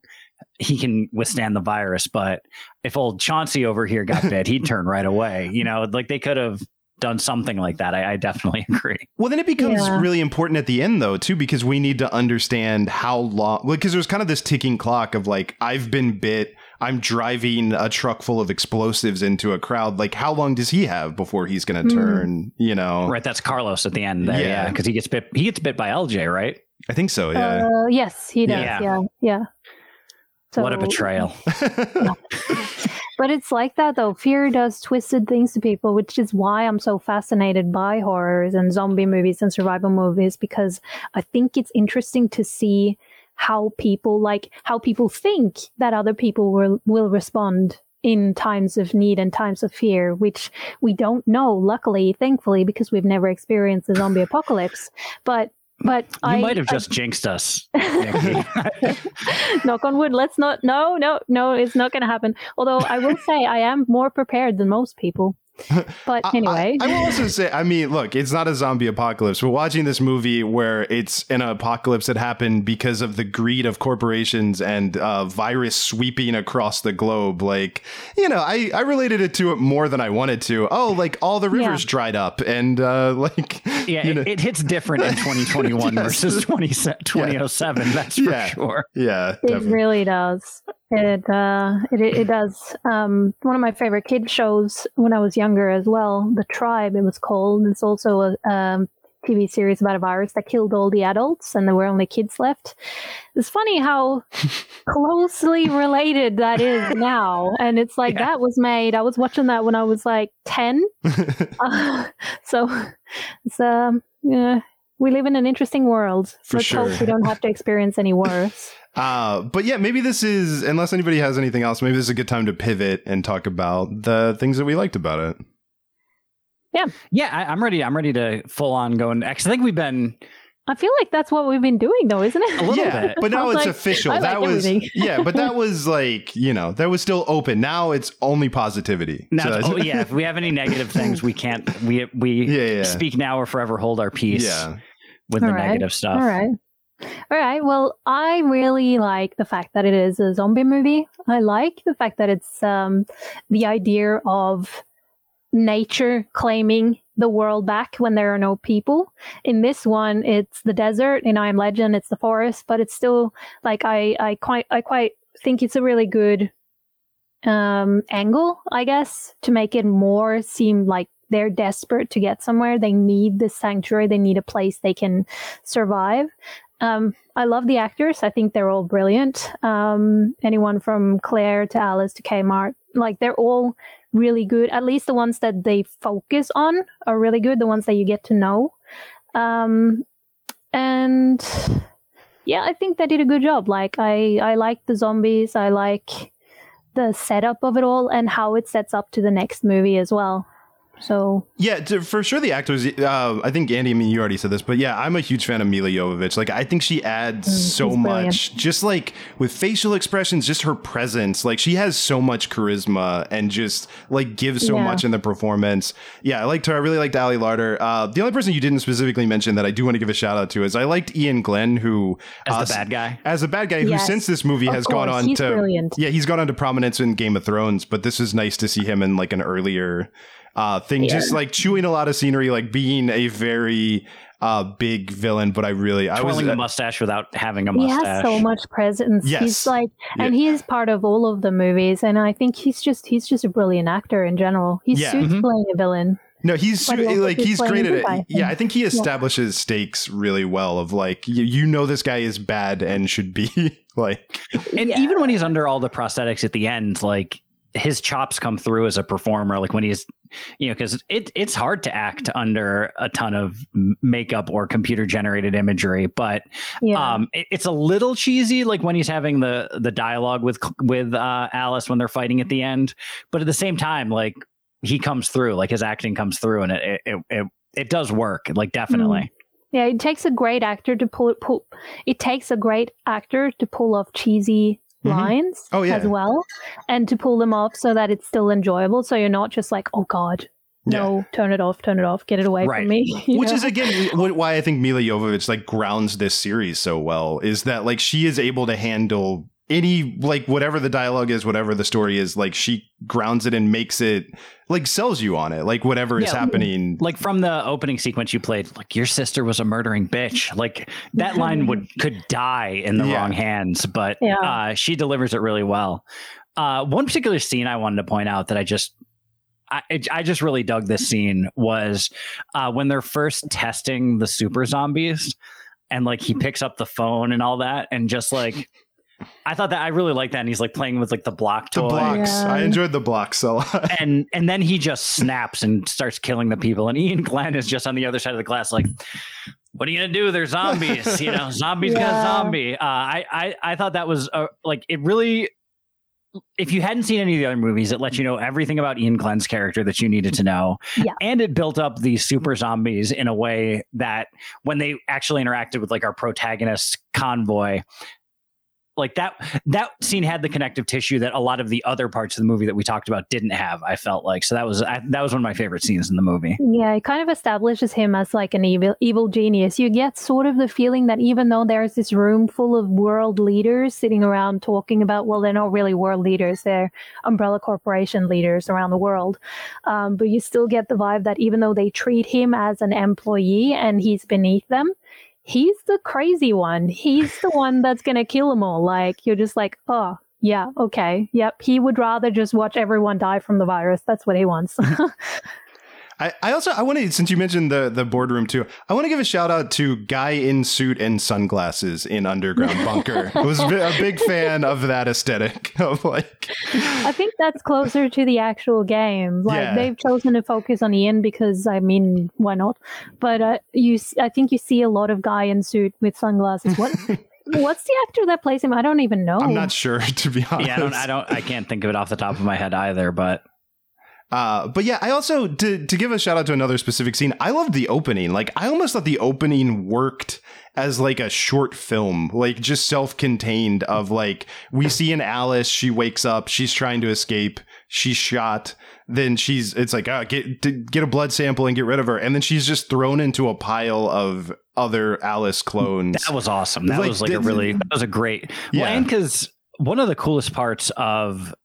he can withstand the virus. But if old Chauncey over here got bit, he'd turn right away. You know, like they could have done something like that. I, I definitely agree. Well, then it becomes Yeah. really important at the end, though, too, because we need to understand how long. Because there's kind of this ticking clock of like, I've been bit. I'm driving a truck full of explosives into a crowd. Like, how long does he have before he's going to Hmm. turn? You know, Right, that's Carlos at the end there. Yeah. Yeah, because he gets bit. He gets bit by LJ, right? I think so. Yeah. Uh, yes, he does. Yeah. Yeah, yeah. So, what a betrayal! But it's like that though. Fear does twisted things to people, which is why I'm so fascinated by horrors and zombie movies and survival movies because I think it's interesting to see how people like how people think that other people will will respond in times of need and times of fear, which we don't know, luckily, thankfully, because we've never experienced a zombie apocalypse. But but You I might have I- just jinxed us. Knock on wood let's not no no no it's not going to happen although i will say i am more prepared than most people but I- anyway I, I will also say, I mean, look, it's not a zombie apocalypse. We're watching this movie where it's an apocalypse that happened because of the greed of corporations and uh, virus sweeping across the globe. Like, you know, I, I related it to it more than I wanted to. Oh, like all the rivers Yeah. dried up and uh, like, yeah, you it, know, it hits different in 2021 Yes. versus 20, 2007. That's for Yeah. sure. yeah, it definitely. really does it uh it, it does um one of my favorite kid shows when i was younger as well the tribe it was called it's also a um TV series about a virus that killed all the adults and there were only kids left. It's funny how closely related that is now. And it's like Yeah. that was made. I was watching that when I was like 10 Uh, so it's um yeah we live in an interesting world. For Let's sure. hope we don't have to experience any worse. Uh, but yeah, maybe this is, unless anybody has anything else, maybe this is a good time to pivot and talk about the things that we liked about it. Yeah, I, I'm ready. I'm ready to full on go. And actually, I think we've been I feel like that's what we've been doing, though, isn't it? A little yeah, bit. but now it's like, official. I that like was everything. yeah, but that was like you know that was still open. Now it's only positivity. now. So oh yeah, if we have any negative things, we can't. We we Yeah, yeah. speak now or forever hold our peace yeah. With the All right. negative stuff. All right. All right. Well, I really like the fact that it is a zombie movie. I like the fact that it's um, the idea of nature claiming the world back when there are no people. In this one, it's the desert. In I Am Legend, it's the forest, but it's still like I, I quite I quite think it's a really good um, angle, I guess, to make it more seem like they're desperate to get somewhere. They need this sanctuary. They need a place they can survive. Um, I love the actors. I think they're all brilliant. Um, anyone from Claire to Alice to Kmart, like they're all really good. At least the ones that they focus on are really good. The ones that you get to know. Um, and yeah, I think they did a good job. Like I, I like the zombies. I like the setup of it all and how it sets up to the next movie as well. So Yeah, to, for sure the actors. Uh, I think Andy, I mean, you already said this, but yeah, I'm a huge fan of Milla Jovovich. Like, I think she adds so Mm, she's brilliant. much, just like with facial expressions, just her presence. Like, she has so much charisma and just like gives so Yeah. much in the performance. Yeah, I liked her. I really liked Ali Larter. Uh, the only person you didn't specifically mention that I do want to give a shout out to is I liked Iain Glen, who As uh, the bad guy. as a bad guy who since this movie of has gone on He's to brilliant. yeah he's gone on to prominence in game of thrones but this is nice to see him in like an earlier uh thing just like chewing a lot of scenery like being a very uh big villain but i really i was Twirling uh, a mustache without having a he mustache. has so much presence. Yes. He's like, and he is part of all of the movies. And I think he's just he's just a brilliant actor in general. He Yeah. suits Mhm. playing a villain. no he's but he like keeps he's playing great at it guy. yeah i think he establishes stakes really well of like you, you know this guy is bad and should be like And Yeah. even when he's under all the prosthetics at the end, like his chops come through as a performer. Like when he's, you know, because it it's hard to act under a ton of makeup or computer generated imagery. But Yeah. um, it- it's a little cheesy, like when he's having the the dialogue with with uh, Alice when they're fighting at the end. But at the same time, like he comes through, like his acting comes through, and it it it, it does work. Like definitely. yeah, it takes a great actor to pull it pull it takes a great actor to pull off cheesy Mhm. lines Oh, yeah. as well. And to pull them off so that it's still enjoyable. So you're not just like, oh God, no, turn it off, turn it off, get it away Right. from me. Which know? is again why I think Milla Jovovich like grounds this series so well is that like she is able to handle any like whatever the dialogue is, whatever the story is, like she grounds it and makes it like sells you on it, like whatever is happening. like from the opening sequence you played like your sister was a murdering bitch like that line would could die in the Yeah. wrong hands but Yeah. uh, she delivers it really well uh, one particular scene i wanted to point out that i just I, I just really dug this scene was uh, when they're first testing the super zombies and like he picks up the phone and all that and just like i thought that i really like that and he's like playing with like the block toy. The blocks. Yeah. I enjoyed the blocks a lot. and and then he just snaps and starts killing the people and iain glen is just on the other side of the glass like what are you gonna do they're zombies you know zombies got Yeah. zombie uh, I, I i thought that was uh, like it really if you hadn't seen any of the other movies it let you know everything about iain glen's character that you needed to know Yeah. and it built up these super zombies in a way that when they actually interacted with like our protagonist convoy like that that scene had the connective tissue that a lot of the other parts of the movie that we talked about didn't have i felt like so that was I, that was one of my favorite scenes in the movie Yeah, it kind of establishes him as like an evil evil genius. You get sort of the feeling that even though there's this room full of world leaders sitting around talking about, well, they're not really world leaders, they're umbrella corporation leaders around the world. Um, but you still get the vibe that even though they treat him as an employee and he's beneath them, he's the crazy one. He's the one that's gonna kill them all. Like you're just like, oh. Yeah, okay. Yep. He would rather just watch everyone die from the virus. That's what he wants. I, I also I want to since you mentioned the the boardroom too. I want to give a shout out to guy in suit and sunglasses in Underground Bunker. I was a big fan of that aesthetic of like. I think that's closer to the actual game. Like Yeah. they've chosen to focus on Iain because I mean, why not? But uh, you, s- I think you see a lot of guy in suit with sunglasses. What? What's the actor that plays him? I don't even know. I'm not sure to be honest. Yeah, I don't, I don't, I can't think of it off the top of my head either. But Uh, but yeah, I also to to give a shout out to another specific scene. I loved the opening. Like I almost thought the opening worked as like a short film, like just self-contained. Of like we see an Alice, she wakes up, she's trying to escape, she's shot. Then she's it's like ah, get get a blood sample and get rid of her, and then she's just thrown into a pile of other Alice clones. that was awesome. That Like, was like a really, that was a great. Yeah. Well, and because one of the coolest parts of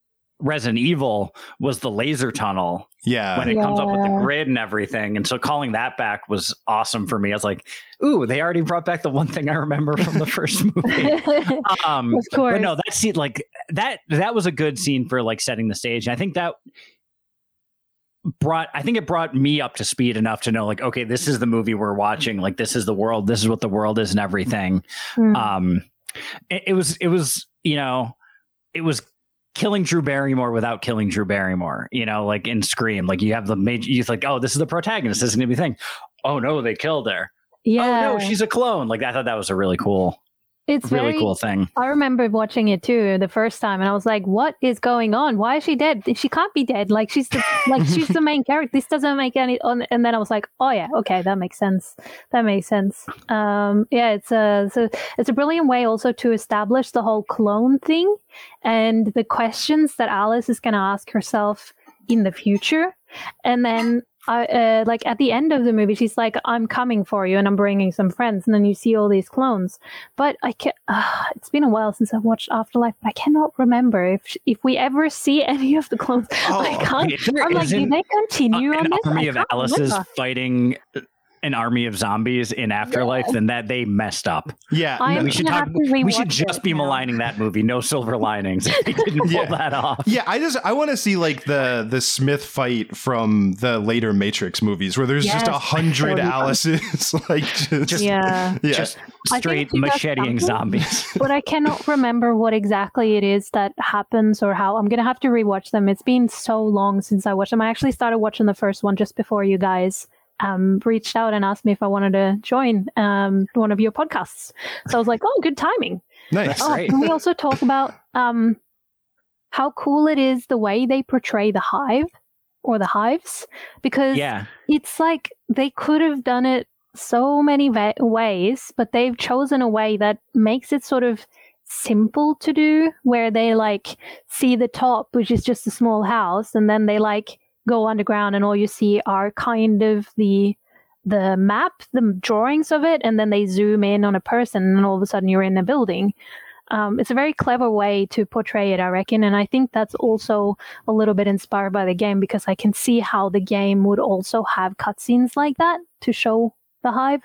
Resident Evil was the laser tunnel yeah, when it comes up with the grid and everything. And so calling that back was awesome for me. I was like, ooh, they already brought back the one thing I remember from the first movie. um Of course. but no that scene like that that was a good scene for like setting the stage and i think that brought i think it brought me up to speed enough to know like okay this is the movie we're watching like this is the world this is what the world is and everything Hmm. um it, it was it was you know it was killing drew barrymore without killing drew barrymore you know like in scream like you have the major you like oh this is the protagonist this is gonna be thing. Oh no they killed her. Yeah, oh no she's a clone. Like i thought that was a really cool it's really very, cool thing I remember watching it too the first time, and I was like, "What is going on? Why is she dead? She can't be dead. Like she's the, like she's the main character. This doesn't make any." And then I was like, "Oh yeah, okay, that makes sense. That makes sense." Um, yeah, it's a it's a it's a brilliant way also to establish the whole clone thing and the questions that Alice is going to ask herself in the future, and then. I, uh, like at the end of the movie, she's like, "I'm coming for you, and I'm bringing some friends." And then you see all these clones, but I can uh, it's been a while since I've watched Afterlife, but I cannot remember if if we ever see any of the clones. I can't. I'm like, do they continue uh, on this? army of Alice's remember. fighting an army of zombies in Afterlife, then that they messed up. yeah. I'm we should talk. We should just be now. maligning that movie. No silver linings. They didn't pull Yeah. that off. Yeah, I just I want to see like the the Smith fight from the later Matrix movies where there's just a hundred Alice's like just, Yeah. yeah. Just straight he macheting zombies. but I cannot remember what exactly it is that happens or how. I'm gonna have to rewatch them. It's been so long since I watched them. I actually started watching the first one just before you guys um, reached out and asked me if I wanted to join um, one of your podcasts. So I was like, oh, good timing. nice. Oh, great. can we also talk about um, how cool it is the way they portray the hive or the hives? Because yeah, it's like they could have done it so many va- ways, but they've chosen a way that makes it sort of simple to do, where they like see the top, which is just a small house, and then they like go underground, and all you see are kind of the the map, the drawings of it, and then they zoom in on a person, and all of a sudden you're in a building. Um, it's a very clever way to portray it, I reckon, and I think that's also a little bit inspired by the game because I can see how the game would also have cutscenes like that to show the hive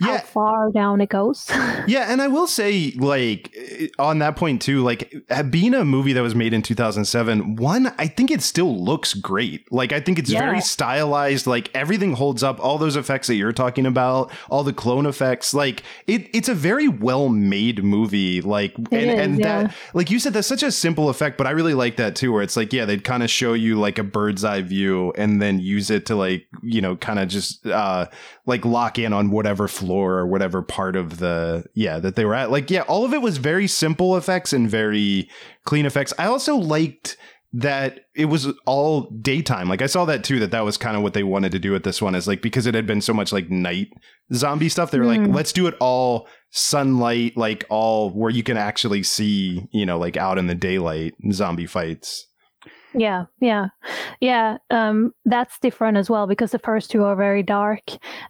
how Yeah. far down it goes. Yeah, and I will say, like, eh, on that point too, like, being a movie that was made in 2007, one, I think it still looks great. Like, I think it's Yeah. very stylized. Like, everything holds up. All those effects that you're talking about, all the clone effects, like, it, it's a very well made movie. Like, and, is, and yeah. that, like you said, that's such a simple effect, but I really like that too, where it's like, yeah, they'd kind of show you like a bird's eye view and then use it to, like, you know, kind of just, uh, like lock in on whatever floor or whatever part of the yeah that they were at. Like yeah all of it was very simple effects and very clean effects. I also liked that it was all daytime. Like i saw that too that that was kind of what they wanted to do with this one is like because it had been so much like night zombie stuff they were like Hmm. let's do it all sunlight like all where you can actually see you know like out in the daylight zombie fights yeah, yeah, yeah. Um, that's different as well because the first two are very dark.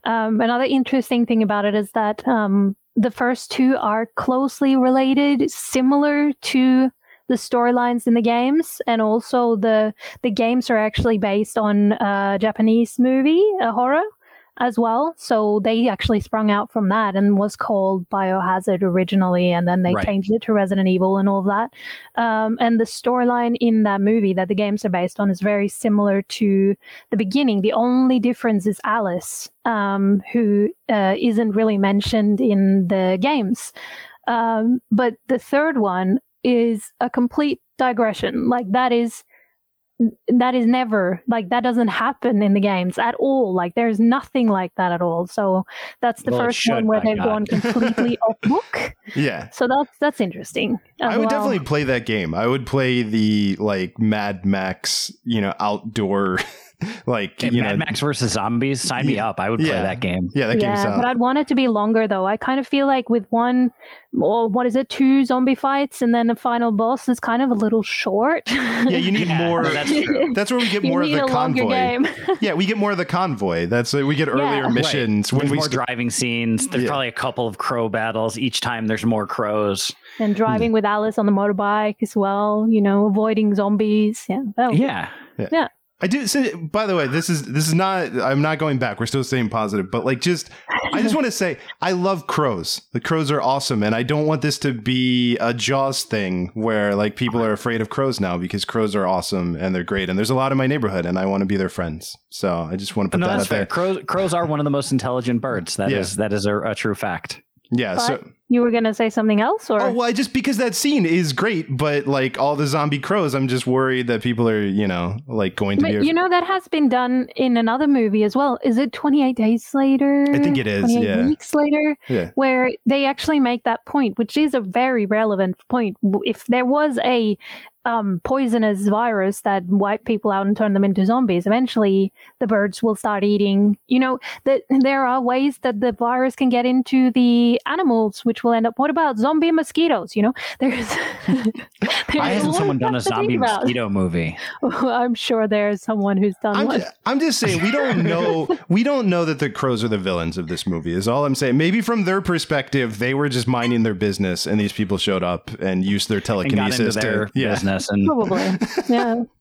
Um, another interesting thing about it is that um, the first two are closely related, similar to the storylines in the games, and also the the games are actually based on a Japanese movie, a horror. As well. So they actually sprung out from that and was called Biohazard originally, and then they Right. changed it to Resident Evil and all of that. Um, and the storyline in that movie that the games are based on is very similar to the beginning. The only difference is Alice, um, who uh, isn't really mentioned in the games. Um, but the third one is a complete digression. Like that is that is never like that doesn't happen in the games at all. Like there's nothing like that at all. So that's the Well, first should, one where they've God. gone completely off book. Yeah. So that's that's interesting. As I would well. definitely play that game. I would play the like Mad Max, you know, outdoor like Okay, you Mad know Max versus Zombies. Sign me up. I would play Yeah. that game. Yeah, that game's yeah, out. but I'd want it to be longer though. I kind of feel like with one, or what is it, two zombie fights and then the final boss is kind of a little short. yeah, you need Yeah, more. that's true. That's where we get You more of the a convoy. game. Yeah, we get more of the convoy. That's uh, we get earlier Yeah. missions when There's we more st- driving scenes. There's Yeah. probably a couple of crow battles. Each time there's more crows. And hmm. driving with Alice on the motorbike as well. You know, avoiding zombies. Yeah. Oh, Yeah. Yeah. I do. Say, by the way, this is this is not. I'm not going back. We're still staying positive, but like, just I just want to say, I love crows. The crows are awesome, and I don't want this to be a Jaws thing where like people are afraid of crows now because crows are awesome and they're great, and there's a lot in my neighborhood, and I want to be their friends. So I just want to put no, that that's out fair. there. Crows, crows are one of the most intelligent birds. That is Yeah. that is a, a true fact. Yeah. But so. You were gonna say something else, or Oh well, I just because that scene is great, but like all the zombie crows, I'm just worried that people are, you know, like going to But be. you know that has been done in another movie as well. Is it 28 days later? I think it is, yeah. weeks later, yeah. where they actually make that point, which is a very relevant point. If there was a um, poisonous virus that wiped people out and turned them into zombies, eventually the birds will start eating. You know that there are ways that the virus can get into the animals, which will end up. What about zombie mosquitoes? You know, there's. there's Why hasn't someone done a stuff to think zombie mosquito movie? I'm sure there's someone who's done I'm one. just, I'm just saying we don't know we don't know that the crows are the villains of this movie is all I'm saying. Maybe from their perspective, they were just minding their business and these people showed up and used their And got into telekinesis their to yeah. business. And Probably. Yeah.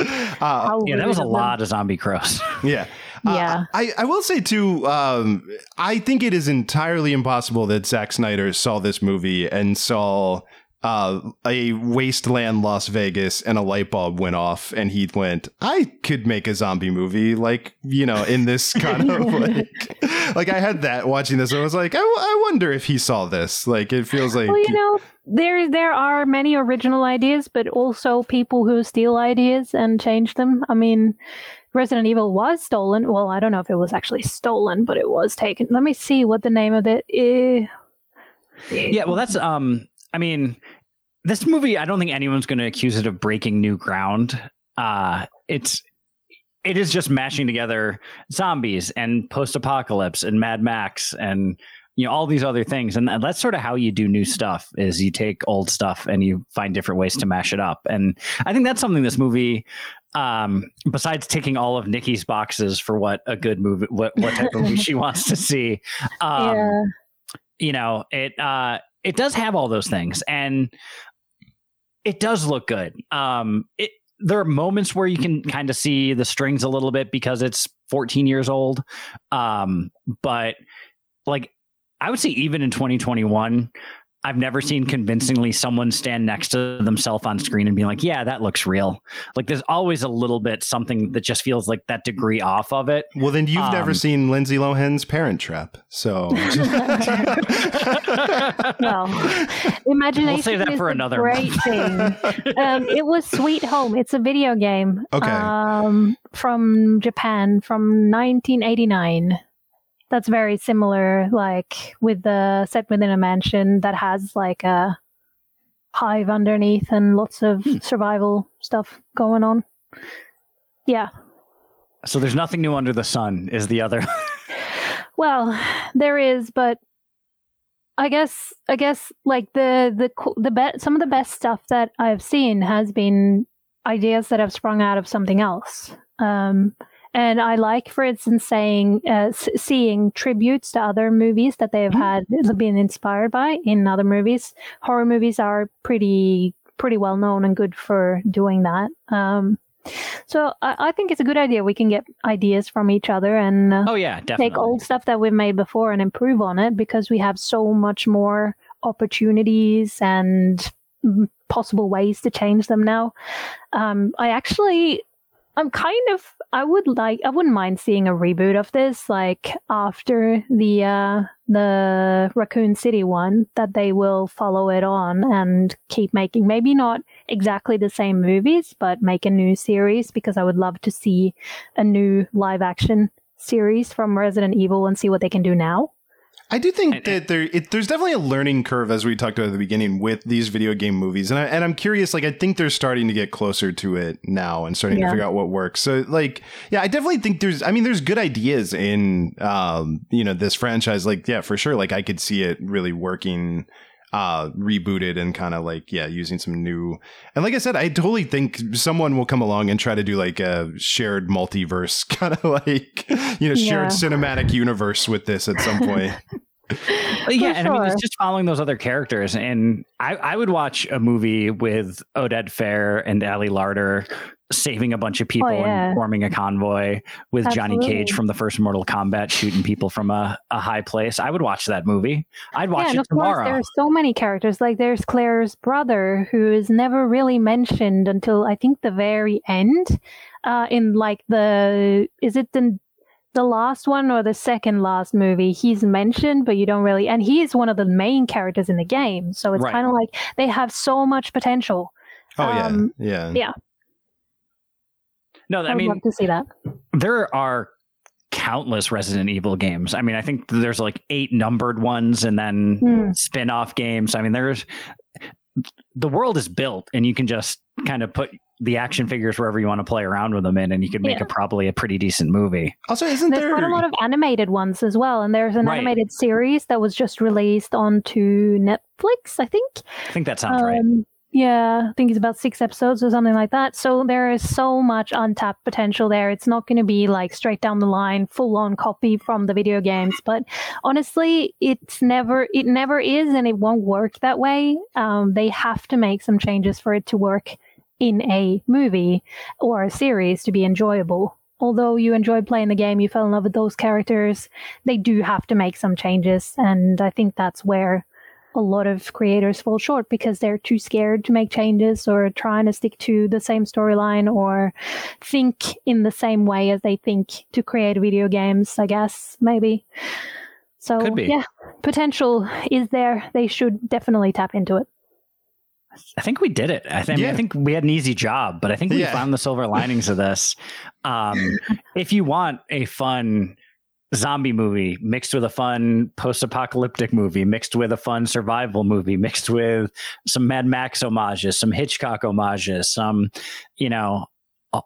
Uh, How yeah, that was a rude them. lot of zombie crows. yeah. Uh, Yeah. I, I will say too, um, I think it is entirely impossible that Zack Snyder saw this movie and saw uh, a wasteland Las Vegas and a light bulb went off and he went, I could make a zombie movie like, you know, in this kind of like, like I had that watching this. I was like, I, I wonder if he saw this. Like, it feels like, Well, you know, there there are many original ideas, but also people who steal ideas and change them. I mean, Resident Evil was stolen. Well, I don't know if it was actually stolen, but it was taken. Let me see what the name of it is. yeah, well, that's um. I mean, this movie. I don't think anyone's going to accuse it of breaking new ground. Uh, it's it is just mashing together zombies and post-apocalypse and Mad Max and you know all these other things and that's sort of how you do new stuff is you take old stuff and you find different ways to mash it up and i think that's something this movie um besides ticking all of nikki's boxes for what a good movie what, what type of movie she wants to see um yeah. you know it uh it does have all those things and it does look good. Um it there are moments where you can kind of see the strings a little bit because it's 14 years old. Um but like i would say even in 2021 I've never seen convincingly someone stand next to themselves on screen and be like, "Yeah, that looks real." Like, there's always a little bit something that just feels like that degree off of it. well, then you've never Um, seen Lindsay Lohan's Parent Trap. So, Well, imagination We'll save that is for another great thing. um, it was Sweet Home. It's a video game. Okay. Um, from Japan from 1989. That's very similar, like with the set within a mansion that has like a hive underneath and lots of Hmm. survival stuff going on. Yeah. so there's nothing new under the sun. Is the other? Well, there is, but I guess I guess like the the the be- some of the best stuff that I've seen has been ideas that have sprung out of something else. Um, and I like, for instance, saying uh, s- seeing tributes to other movies that they've had been inspired by in other movies. Horror movies are pretty pretty well known and good for doing that. Um, So I, I think it's a good idea. We can get ideas from each other and uh, Oh yeah, definitely. take old stuff that we've made before and improve on it because we have so much more opportunities and mm, possible ways to change them now. Um, I actually, I'm kind of, I would like, I wouldn't mind seeing a reboot of this, like after the uh, the Raccoon City one, that they will follow it on and keep making maybe not exactly the same movies, but make a new series because I would love to see a new live action series from Resident Evil and see what they can do now. I do think And- that there it, there's definitely a learning curve as we talked about at the beginning with these video game movies, and I, and I'm curious. Like I think they're starting to get closer to it now and starting to figure out what works. So like yeah, I definitely think there's. I mean, there's good ideas in um you know this franchise. Like yeah, for sure. Like I could see it really working. Uh, rebooted and kind of like yeah, using some new and like I said, I totally think someone will come along and try to do like a shared multiverse kind of like you know shared cinematic universe with this at some point. But yeah, For and I mean, it's just following those other characters. And I, I would watch a movie with Oded Fehr and Ali Larter saving a bunch of people yeah. and forming a convoy with Johnny Cage from the first Mortal Kombat shooting people from a, a high place. I would watch that movie. I'd watch yeah, and it of course, tomorrow. there's so many characters. Like there's Claire's brother, who is never really mentioned until I think the very end. Uh, in like the is it the the last one or the second last movie? He's mentioned, but you don't really. And he is one of the main characters in the game, so it's Right. kind of like they have so much potential. Oh Um, yeah, yeah. yeah. No, I, I would mean, love to see that. there are countless Resident Evil games. I mean, I think there's like eight numbered ones and then Hmm. spin-off games. I mean, there's the world is built and you can just kind of put the action figures wherever you want to play around with them in and you can make Yeah. a probably a pretty decent movie. Also, isn't There's there? quite a lot of animated ones as well, and there's an Right. animated series that was just released onto Netflix, I think. I think that sounds right. Yeah, I think it's about six episodes or something like that. So there is so much untapped potential there. It's not going to be like straight down the line, full on copy from the video games. But honestly, it's never, it never is, and it won't work that way. Um, they have to make some changes for it to work in a movie or a series to be enjoyable. Although you enjoyed playing the game, you fell in love with those characters, they do have to make some changes. And I think that's where a lot of creators fall short because they're too scared to make changes or trying to stick to the same storyline or think in the same way as they think to create video games, I guess, maybe. So, yeah, potential is there. They should definitely tap into it. I think we did it. I, th- I, mean, I think we had an easy job, but I think we Yeah. found the silver linings of this. Um, if you want a fun zombie movie mixed with a fun post-apocalyptic movie, mixed with a fun survival movie, mixed with some Mad Max homages, some Hitchcock homages, some, you know, uh,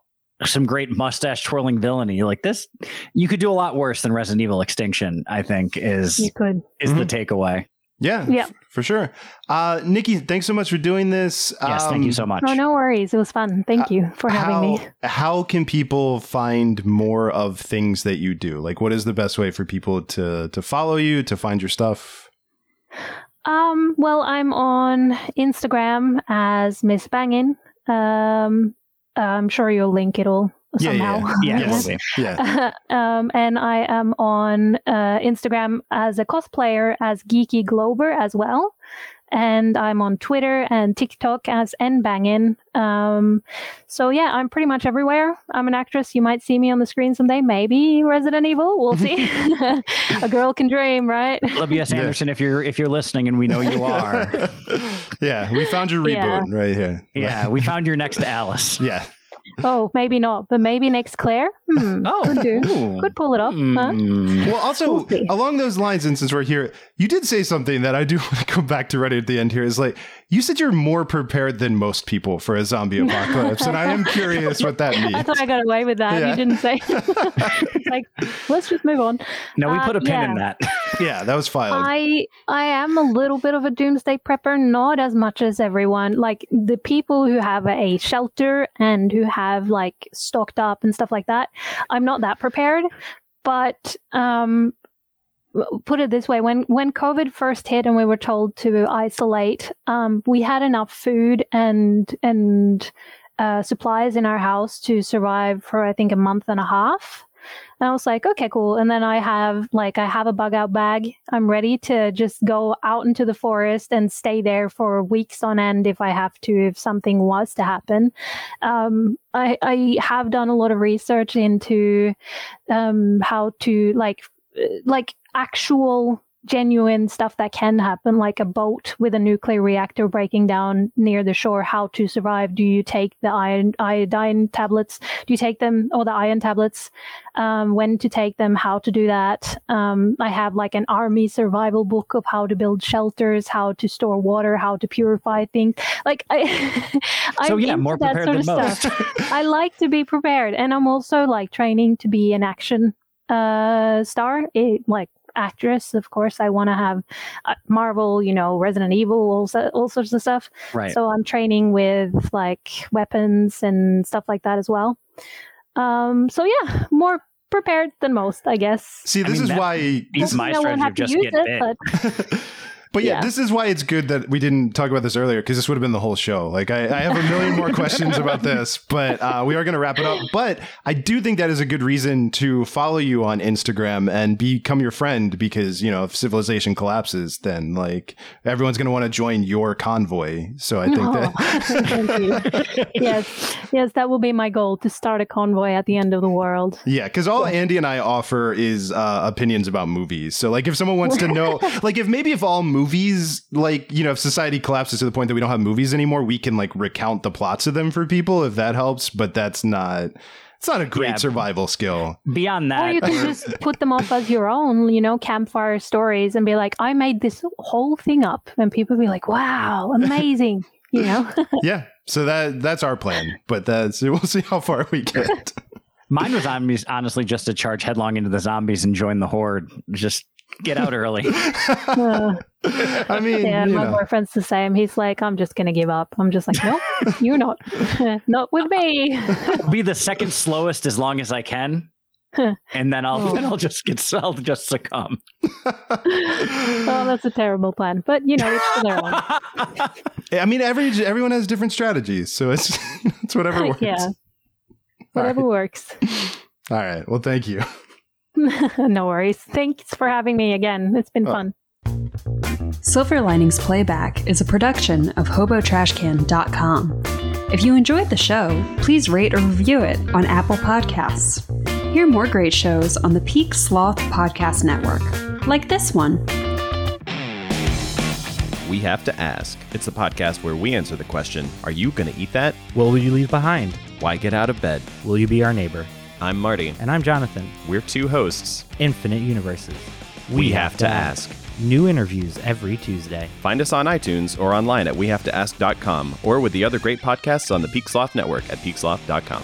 some great mustache twirling villainy like this, you could do a lot worse than Resident Evil Extinction. I think is You could. is the takeaway. Yeah, Yeah. f- for sure. Uh, Nikki, thanks so much for doing this. Yes, thank you Um, so much. Oh, no worries. It was fun. Thank you for having how, me. How can people find more of things that you do? Like, what is the best way for people to to follow you, to find your stuff? Um, well, I'm on Instagram as Miss Bangin. Um, I'm sure you'll link it all Yeah, yeah, somehow. Yeah, Yes. Yeah. um, and I am on uh, Instagram as a cosplayer as Geeky Glober as well. And I'm on Twitter and TikTok as nbangin. Um, so yeah, I'm pretty much everywhere. I'm an actress. You might see me on the screen someday. Maybe Resident Evil. We'll see. a girl can dream, right? WS Yeah. Anderson, if you're if you're listening, and we know you are, yeah, we found your reboot Yeah. right here. yeah, we found your next Alice. Yeah. Oh, maybe not, but maybe next Claire. Hmm. Oh, could do. Ooh. Could pull it off. Huh? Mm. Well, also We'll along those lines, and since we're here, you did say something that I do want to come back to right at the end here. Is like you said you're more prepared than most people for a zombie apocalypse, and I am curious what that means. I thought I got away with that. Yeah. You didn't say. It's like, let's just move on. No, we Uh, put a pin yeah. in that. Yeah, that was filed. I I am a little bit of a doomsday prepper, not as much as everyone. Like the people who have a shelter and who have like stocked up and stuff like that. I'm not that prepared, but um w- put it this way when when covid first hit and we were told to isolate um we had enough food and and uh, supplies in our house to survive for I think a month and a half. And I was like, okay, cool. And then I have like I have a bug out bag. I'm ready to just go out into the forest and stay there for weeks on end if I have to, if something was to happen. Um, I, I have done a lot of research into um, how to like like actual genuine stuff that can happen, like a boat with a nuclear reactor breaking down near the shore, how to survive. Do you take the iron, iodine tablets? Do you take them, or the iron tablets? Um, when to take them, how to do that. Um, I have like an army survival book of how to build shelters, how to store water, how to purify things. Like I, so yeah, more prepared than most. I like to be prepared, and I'm also like training to be an action uh star it, like actress of course i want to have uh, marvel you know resident evil all, so- all sorts of stuff right. so i'm training with like weapons and stuff like that as well um so yeah more prepared than most i guess See, I this mean, is that why. beats This, my strategy have of to just get it, bit. but but yeah, Yeah. this is why it's good that we didn't talk about this earlier because this would have been the whole show. Like, I, I have a million more questions about this, but uh, we are going to wrap it up. But I do think that is a good reason to follow you on Instagram and become your friend because, you know, if civilization collapses, then like everyone's going to want to join your convoy. So I think Oh, that. yes yes that will be my goal to start a convoy at the end of the world Yeah, because all Andy and I offer is uh, opinions about movies. So, like, if someone wants to know, like, if maybe if all movies, like, you know, if society collapses to the point that we don't have movies anymore, we can like recount the plots of them for people if that helps. But that's not. It's not a great Yeah. survival skill. Beyond Or that, you can just put them off as your own, you know, campfire stories and be like, I made this whole thing up. And people be like, wow, amazing. you know? yeah. So that that's our plan. But that's we'll see how far we get. mine was hon- honestly just to charge headlong into the zombies and join the horde. Just get out early. Uh, I mean, yeah, my know. boyfriend's the same. He's like, I'm just going to give up. I'm just like, nope, you're not. not with me. Be the second slowest as long as I can. and then I'll Oh. then I'll just get I'll just succumb. oh, that's a terrible plan. But, you know, it's to their own. I mean, every everyone has different strategies, so it's it's whatever works. yeah. Whatever works. All right. Well, thank you. no worries. Thanks for having me again. It's been Oh. fun. Silver Linings Playback is a production of HoboTrashCan.com. If you enjoyed the show, please rate or review it on Apple Podcasts. Hear more great shows on the Peak Sloth Podcast Network, like this one. We Have to Ask. It's a podcast where we answer the question Are you going to eat that? What will you leave behind? Why get out of bed? Will you be our neighbor? I'm Marty. And I'm Jonathan. We're two hosts. Infinite Universes. We, have, to ask. New interviews every Tuesday. Find us on iTunes or online at wehavetoask.com or with the other great podcasts on the Peak Sloth Network at peaksloth.com.